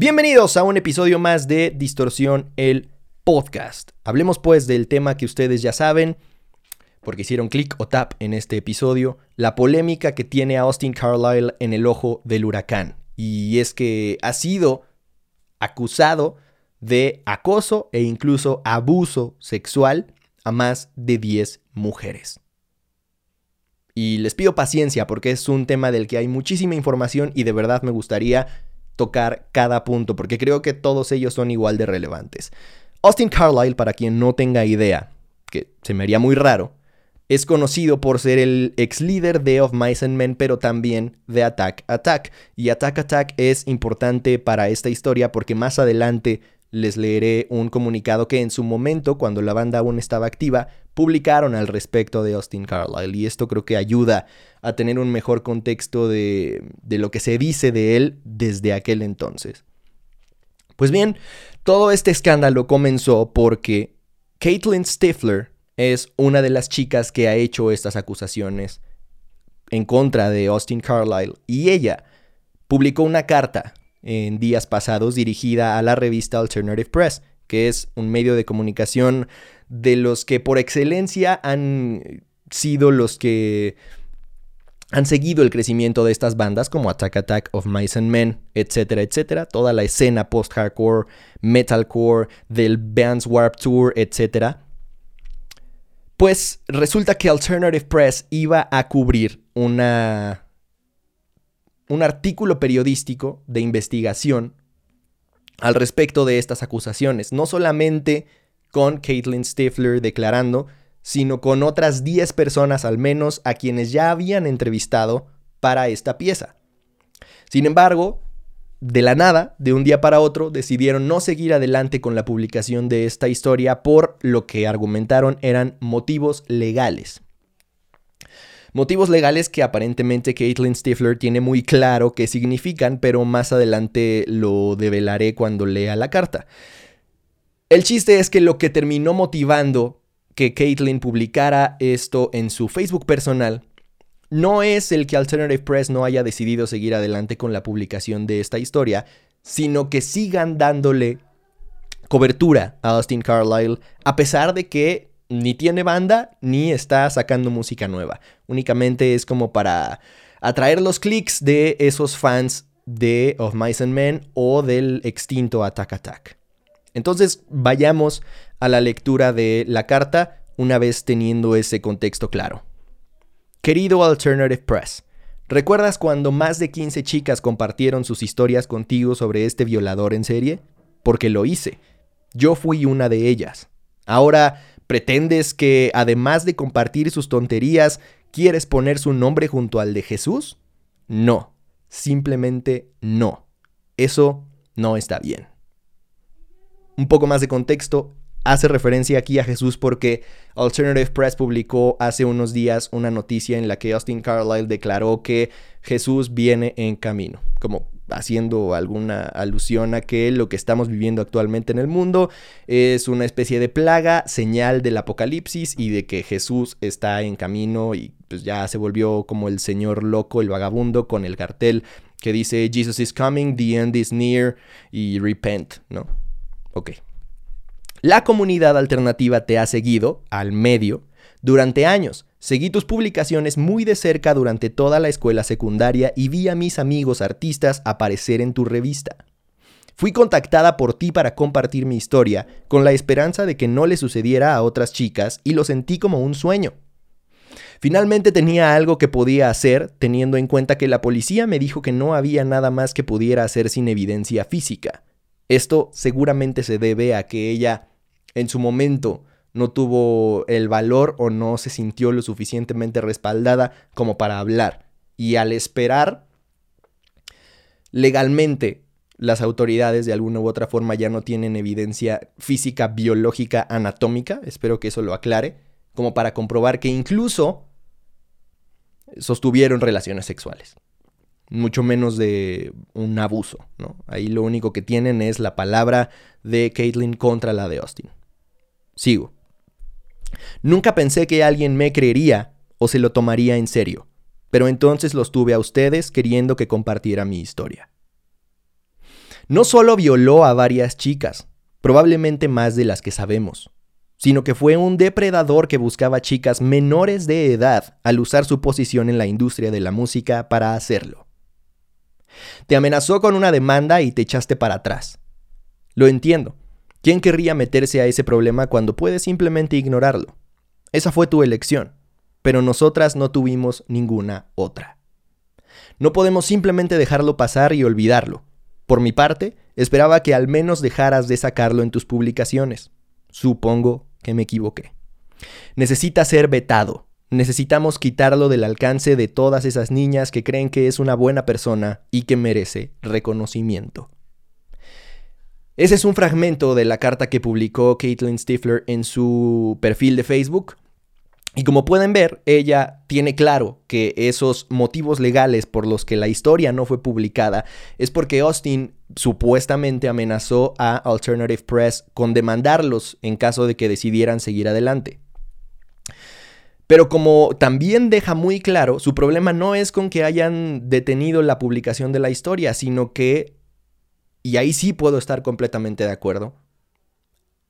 Bienvenidos a un episodio más de Distorsión el podcast. Hablemos pues del tema que ustedes ya saben, porque hicieron clic o tap en este episodio, la polémica que tiene Austin Carlyle en el ojo del huracán. Y es que ha sido acusado de acoso e incluso abuso sexual a más de 10 mujeres. Y les pido paciencia porque es un tema del que hay muchísima información y de verdad me gustaría tocar cada punto, porque creo que todos ellos son igual de relevantes. Austin Carlyle, para quien no tenga idea, que se me haría muy raro, es conocido por ser el ex líder de Of Mice and Men, pero también de Attack Attack. Y Attack Attack es importante para esta historia porque más adelante les leeré un comunicado que en su momento, cuando la banda aún estaba activa, publicaron al respecto de Austin Carlyle. Y esto creo que ayuda a tener un mejor contexto de, de lo que se dice de él desde aquel entonces. Pues bien, todo este escándalo comenzó porque Caitlin Stifler es una de las chicas que ha hecho estas acusaciones en contra de Austin Carlyle y ella publicó una carta en días pasados dirigida a la revista Alternative Press, que es un medio de comunicación de los que por excelencia han sido los que han seguido el crecimiento de estas bandas como Attack Attack of Mice and Men, etcétera, etcétera, toda la escena post-hardcore, metalcore, del Bands Warp Tour, etcétera. Pues resulta que Alternative Press iba a cubrir una un artículo periodístico de investigación al respecto de estas acusaciones, no solamente con Caitlin Stifler declarando, sino con otras 10 personas al menos a quienes ya habían entrevistado para esta pieza. Sin embargo, de la nada, de un día para otro, decidieron no seguir adelante con la publicación de esta historia por lo que argumentaron eran motivos legales. Motivos legales que aparentemente Caitlin Stifler tiene muy claro qué significan, pero más adelante lo develaré cuando lea la carta. El chiste es que lo que terminó motivando que Caitlin publicara esto en su Facebook personal no es el que Alternative Press no haya decidido seguir adelante con la publicación de esta historia, sino que sigan dándole cobertura a Austin Carlyle, a pesar de que ni tiene banda ni está sacando música nueva. Únicamente es como para atraer los clics de esos fans de Of Mice and Men o del extinto Attack Attack. Entonces vayamos a la lectura de la carta una vez teniendo ese contexto claro. Querido Alternative Press, ¿recuerdas cuando más de 15 chicas compartieron sus historias contigo sobre este violador en serie? Porque lo hice. Yo fui una de ellas. Ahora ¿Pretendes que, además de compartir sus tonterías, quieres poner su nombre junto al de Jesús? No, simplemente no. Eso no está bien. Un poco más de contexto, hace referencia aquí a Jesús porque Alternative Press publicó hace unos días una noticia en la que Austin Carlyle declaró que Jesús viene en camino, haciendo alguna alusión a que lo que estamos viviendo actualmente en el mundo es una especie de plaga, señal del apocalipsis y de que Jesús está en camino y pues ya se volvió como el señor loco, el vagabundo con el cartel que dice Jesus is coming, the end is near y repent, ¿no? Ok. La comunidad alternativa te ha seguido al medio durante años Seguí tus publicaciones muy de cerca durante toda la escuela secundaria y vi a mis amigos artistas aparecer en tu revista. Fui contactada por ti para compartir mi historia, con la esperanza de que no le sucediera a otras chicas y lo sentí como un sueño. Finalmente tenía algo que podía hacer, teniendo en cuenta que la policía me dijo que no había nada más que pudiera hacer sin evidencia física. Esto seguramente se debe a que ella, en su momento, no tuvo el valor o no se sintió lo suficientemente respaldada como para hablar. Y al esperar, legalmente las autoridades de alguna u otra forma ya no tienen evidencia física, biológica, anatómica, espero que eso lo aclare, como para comprobar que incluso sostuvieron relaciones sexuales. Mucho menos de un abuso, ¿no? Ahí lo único que tienen es la palabra de Caitlyn contra la de Austin. Sigo. Nunca pensé que alguien me creería o se lo tomaría en serio, pero entonces los tuve a ustedes queriendo que compartiera mi historia. No solo violó a varias chicas, probablemente más de las que sabemos, sino que fue un depredador que buscaba chicas menores de edad al usar su posición en la industria de la música para hacerlo. Te amenazó con una demanda y te echaste para atrás. Lo entiendo. ¿Quién querría meterse a ese problema cuando puede simplemente ignorarlo? Esa fue tu elección, pero nosotras no tuvimos ninguna otra. No podemos simplemente dejarlo pasar y olvidarlo. Por mi parte, esperaba que al menos dejaras de sacarlo en tus publicaciones. Supongo que me equivoqué. Necesita ser vetado. Necesitamos quitarlo del alcance de todas esas niñas que creen que es una buena persona y que merece reconocimiento. Ese es un fragmento de la carta que publicó Caitlin Stifler en su perfil de Facebook. Y como pueden ver, ella tiene claro que esos motivos legales por los que la historia no fue publicada es porque Austin supuestamente amenazó a Alternative Press con demandarlos en caso de que decidieran seguir adelante. Pero como también deja muy claro, su problema no es con que hayan detenido la publicación de la historia, sino que, y ahí sí puedo estar completamente de acuerdo,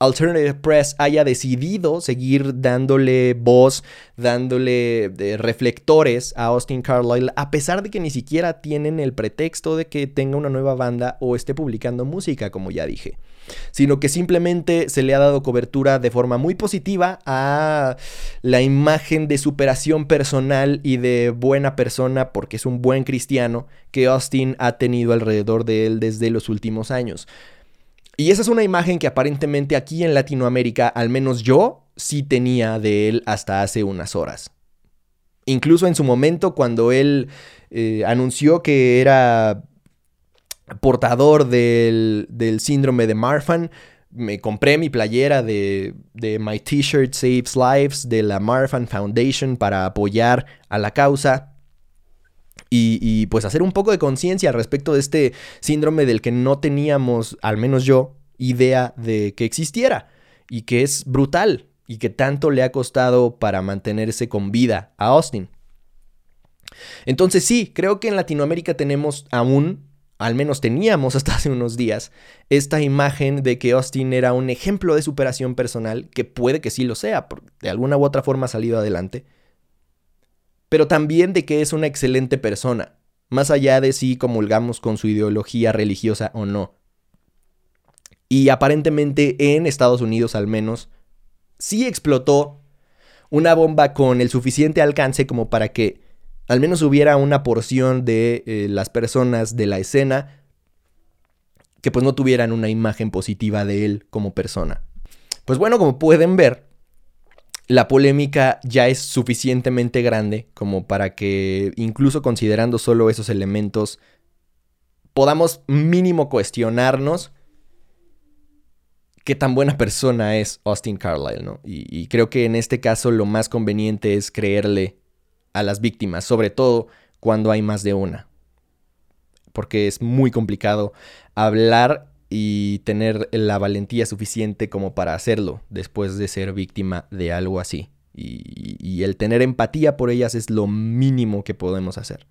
Alternative Press haya decidido seguir dándole voz, dándole eh, reflectores a Austin Carlyle, a pesar de que ni siquiera tienen el pretexto de que tenga una nueva banda o esté publicando música, como ya dije, sino que simplemente se le ha dado cobertura de forma muy positiva a la imagen de superación personal y de buena persona, porque es un buen cristiano, que Austin ha tenido alrededor de él desde los últimos años. Y esa es una imagen que aparentemente aquí en Latinoamérica, al menos yo, sí tenía de él hasta hace unas horas. Incluso en su momento, cuando él eh, anunció que era portador del, síndrome de Marfan, me compré mi playera de, de My T-shirt Saves Lives de la Marfan Foundation para apoyar a la causa y, pues hacer un poco de conciencia respecto de este síndrome del que no teníamos, al menos yo, idea de que existiera y que es brutal y que tanto le ha costado para mantenerse con vida a Austin. Entonces sí, creo que en Latinoamérica tenemos aún, al menos teníamos hasta hace unos días, esta imagen de que Austin era un ejemplo de superación personal, que puede que sí lo sea, de alguna u otra forma ha salido adelante, pero también de que es una excelente persona, más allá de si comulgamos con su ideología religiosa o no. Y aparentemente en Estados Unidos al menos, sí explotó una bomba con el suficiente alcance como para que al menos hubiera una porción de eh, las personas de la escena que pues no tuvieran una imagen positiva de él como persona. Pues bueno, como pueden ver, la polémica ya es suficientemente grande como para que, incluso considerando solo esos elementos, podamos mínimo cuestionarnos qué tan buena persona es Austin Carlyle, ¿no? Y, y, creo que en este caso lo más conveniente es creerle a las víctimas, sobre todo cuando hay más de una. Porque es muy complicado hablar y tener la valentía suficiente como para hacerlo después de ser víctima de algo así. Y, el tener empatía por ellas es lo mínimo que podemos hacer.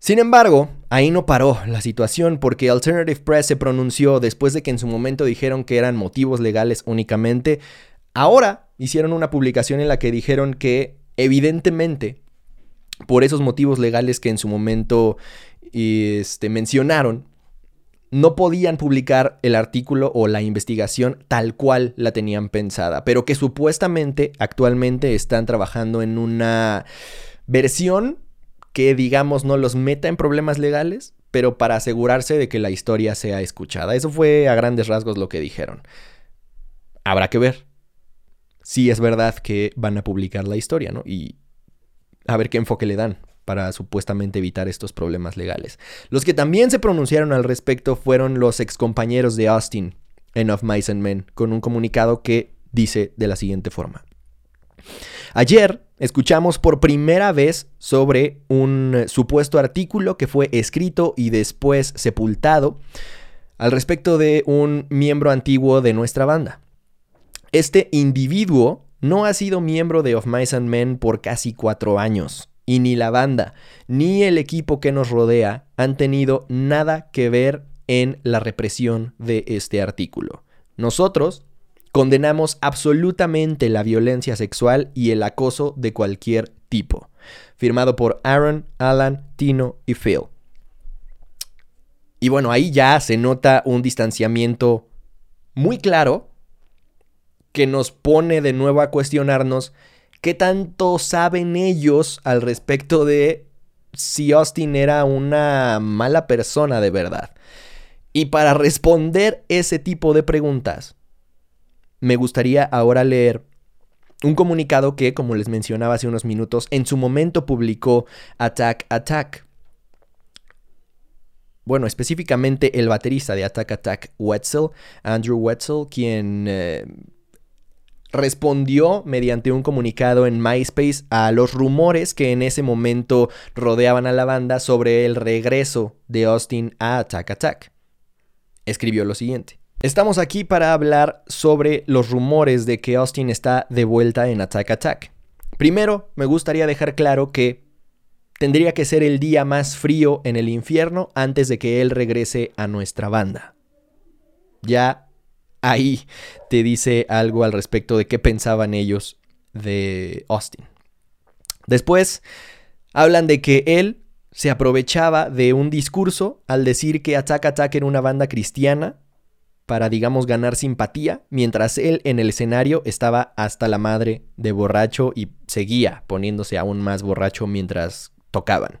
Sin embargo, ahí no paró la situación porque Alternative Press se pronunció después de que en su momento dijeron que eran motivos legales únicamente. Ahora hicieron una publicación en la que dijeron que evidentemente por esos motivos legales que en su momento este, mencionaron, no podían publicar el artículo o la investigación tal cual la tenían pensada, pero que supuestamente actualmente están trabajando en una versión que digamos no los meta en problemas legales, pero para asegurarse de que la historia sea escuchada. Eso fue a grandes rasgos lo que dijeron. Habrá que ver si es verdad que van a publicar la historia, ¿no? Y a ver qué enfoque le dan para supuestamente evitar estos problemas legales. Los que también se pronunciaron al respecto fueron los excompañeros de Austin en Of Mice and Men, con un comunicado que dice de la siguiente forma. Ayer escuchamos por primera vez sobre un supuesto artículo que fue escrito y después sepultado al respecto de un miembro antiguo de nuestra banda. Este individuo no ha sido miembro de Of Mice and Men por casi cuatro años y ni la banda ni el equipo que nos rodea han tenido nada que ver en la represión de este artículo. Nosotros condenamos absolutamente la violencia sexual y el acoso de cualquier tipo. Firmado por Aaron, Alan, Tino y Phil. Y bueno, ahí ya se nota un distanciamiento muy claro que nos pone de nuevo a cuestionarnos qué tanto saben ellos al respecto de si Austin era una mala persona de verdad. Y para responder ese tipo de preguntas, me gustaría ahora leer un comunicado que, como les mencionaba hace unos minutos, en su momento publicó Attack Attack. Bueno, específicamente el baterista de Attack Attack, Wetzel, Andrew Wetzel, quien eh, respondió mediante un comunicado en MySpace a los rumores que en ese momento rodeaban a la banda sobre el regreso de Austin a Attack Attack. Escribió lo siguiente. Estamos aquí para hablar sobre los rumores de que Austin está de vuelta en Attack Attack. Primero, me gustaría dejar claro que tendría que ser el día más frío en el infierno antes de que él regrese a nuestra banda. Ya ahí te dice algo al respecto de qué pensaban ellos de Austin. Después, hablan de que él se aprovechaba de un discurso al decir que Attack Attack era una banda cristiana para, digamos, ganar simpatía, mientras él en el escenario estaba hasta la madre de borracho y seguía poniéndose aún más borracho mientras tocaban.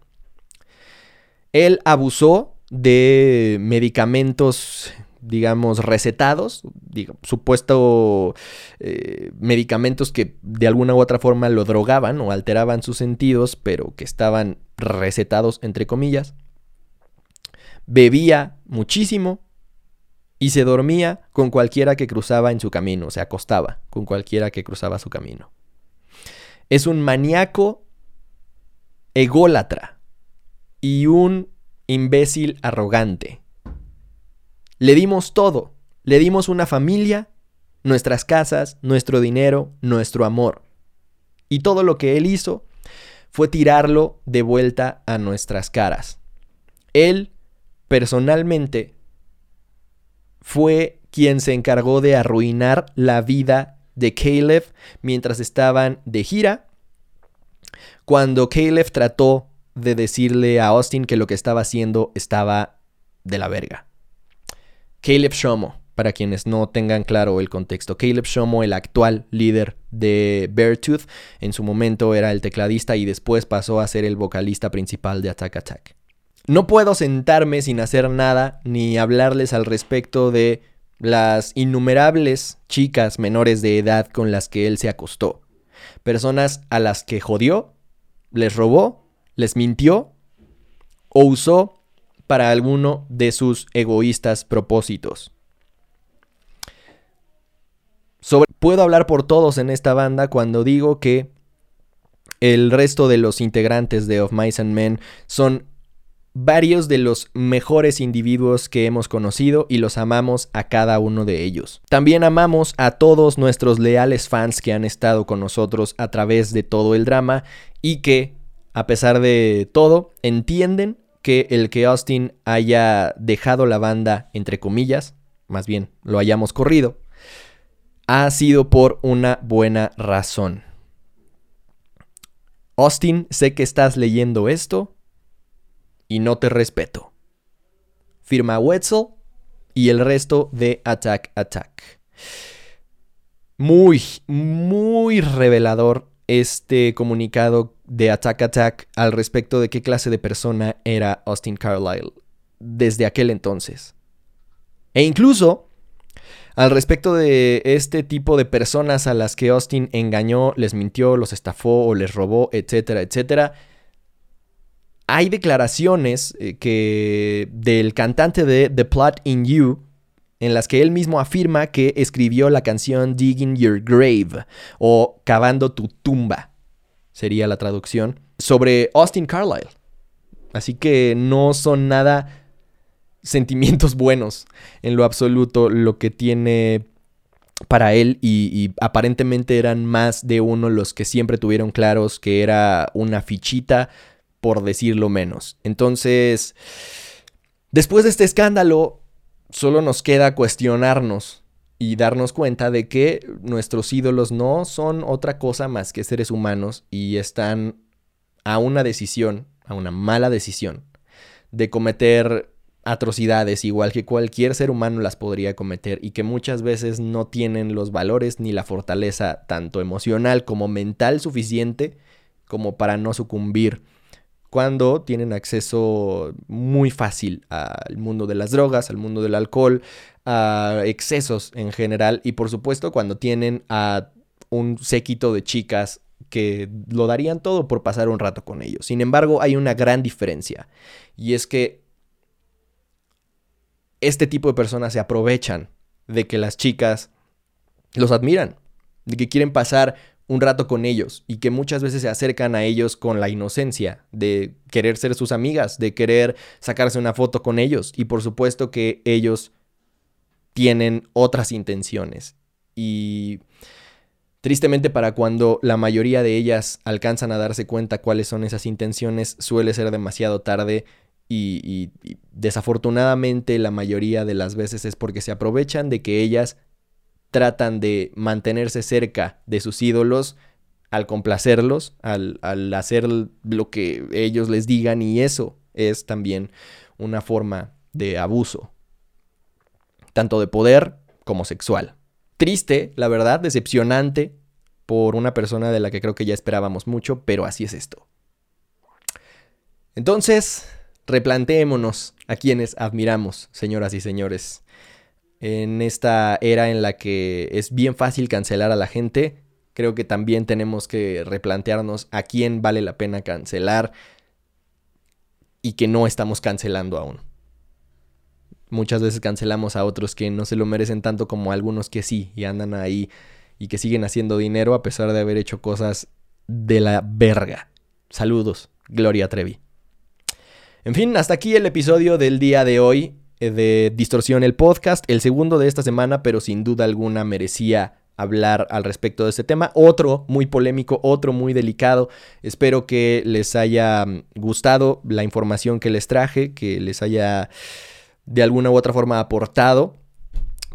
Él abusó de medicamentos digamos, recetados, digo, supuesto eh, medicamentos que de alguna u otra forma lo drogaban o alteraban sus sentidos, pero que estaban recetados entre comillas. Bebía muchísimo, y se dormía con cualquiera que cruzaba en su camino, se acostaba con cualquiera que cruzaba su camino. Es un maníaco ególatra y un imbécil arrogante. Le dimos todo, le dimos una familia, nuestras casas, nuestro dinero, nuestro amor. Y todo lo que él hizo fue tirarlo de vuelta a nuestras caras. Él, personalmente, fue quien se encargó de arruinar la vida de Caleb mientras estaban de gira. Cuando Caleb trató de decirle a Austin que lo que estaba haciendo estaba de la verga. Caleb Shomo, para quienes no tengan claro el contexto. Caleb Shomo, el actual líder de Beartooth, en su momento era el tecladista y después pasó a ser el vocalista principal de Attack Attack. No puedo sentarme sin hacer nada ni hablarles al respecto de las innumerables chicas menores de edad con las que él se acostó. Personas a las que jodió, les robó, les mintió o usó para alguno de sus egoístas propósitos. puedo hablar por todos en esta banda cuando digo que el resto de los integrantes de Of Mice and Men son varios de los mejores individuos que hemos conocido y los amamos a cada uno de ellos. También amamos a todos nuestros leales fans que han estado con nosotros a través de todo el drama y que, a pesar de todo, entienden que el que Austin haya dejado la banda, entre comillas, más bien lo hayamos corrido, ha sido por una buena razón. Austin, sé que estás leyendo esto y no te respeto. Firma Wetzel y el resto de Attack Attack. Muy, muy revelador este comunicado de Attack Attack al respecto de qué clase de persona era Austin Carlyle desde aquel entonces. E incluso al respecto de este tipo de personas a las que Austin engañó, les mintió, los estafó o les robó, etcétera, etcétera, hay declaraciones eh, que del cantante de The Plot in You en las que él mismo afirma que escribió la canción Digging Your Grave o Cavando tu tumba, sería la traducción, sobre Austin Carlyle. Así que no son nada sentimientos buenos en lo absoluto lo que tiene para él y, y, aparentemente eran más de uno los que siempre tuvieron claros que era una fichita por decirlo menos. Entonces, después de este escándalo, solo nos queda cuestionarnos y darnos cuenta de que nuestros ídolos no son otra cosa más que seres humanos y están a una decisión, a una mala decisión, de cometer atrocidades igual que cualquier ser humano las podría cometer y que muchas veces no tienen los valores ni la fortaleza tanto emocional como mental suficiente como para no sucumbir cuando tienen acceso muy fácil al mundo de las drogas, al mundo del alcohol, a excesos en general y por supuesto cuando tienen a un séquito de chicas que lo darían todo por pasar un rato con ellos. Sin embargo, hay una gran diferencia y es que este tipo de personas se aprovechan de que las chicas los admiran, de que quieren pasar un rato con ellos y que muchas veces se acercan a ellos con la inocencia de querer ser sus amigas, de querer sacarse una foto con ellos. Y por supuesto que ellos tienen otras intenciones. Y tristemente para cuando la mayoría de ellas alcanzan a darse cuenta cuáles son esas intenciones suele ser demasiado tarde. Y, y, desafortunadamente la mayoría de las veces es porque se aprovechan de que ellas tratan de mantenerse cerca de sus ídolos al complacerlos, al, hacer lo que ellos les digan y eso es también una forma de abuso, tanto de poder como sexual. Triste, la verdad, decepcionante por una persona de la que creo que ya esperábamos mucho, pero así es esto. Entonces, replanteémonos a quienes admiramos, señoras y señores en esta era en la que es bien fácil cancelar a la gente, creo que también tenemos que replantearnos a quién vale la pena cancelar y que no estamos cancelando aún. Muchas veces cancelamos a otros que no se lo merecen tanto como algunos que sí y andan ahí y que siguen haciendo dinero a pesar de haber hecho cosas de la verga. Saludos, Gloria Trevi. En fin, hasta aquí el episodio del día de hoy. Eh, de Distorsión el podcast, el segundo de esta semana, pero sin duda alguna merecía hablar al respecto de este tema. Otro muy polémico, otro muy delicado. Espero que les haya mm, gustado la información que les traje, que les haya de alguna u otra forma aportado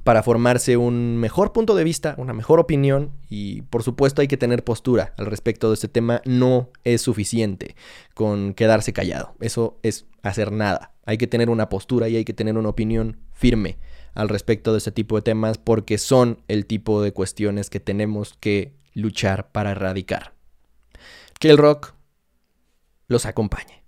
para formarse un mejor punto de vista, una mejor opinión y por supuesto hay que tener postura al respecto de este tema. No es suficiente con quedarse callado. Eso es hacer nada. Hay que tener una postura y hay que tener una opinión firme al respecto de este tipo de temas porque son el tipo de cuestiones que tenemos que luchar para erradicar. Que el rock los acompañe.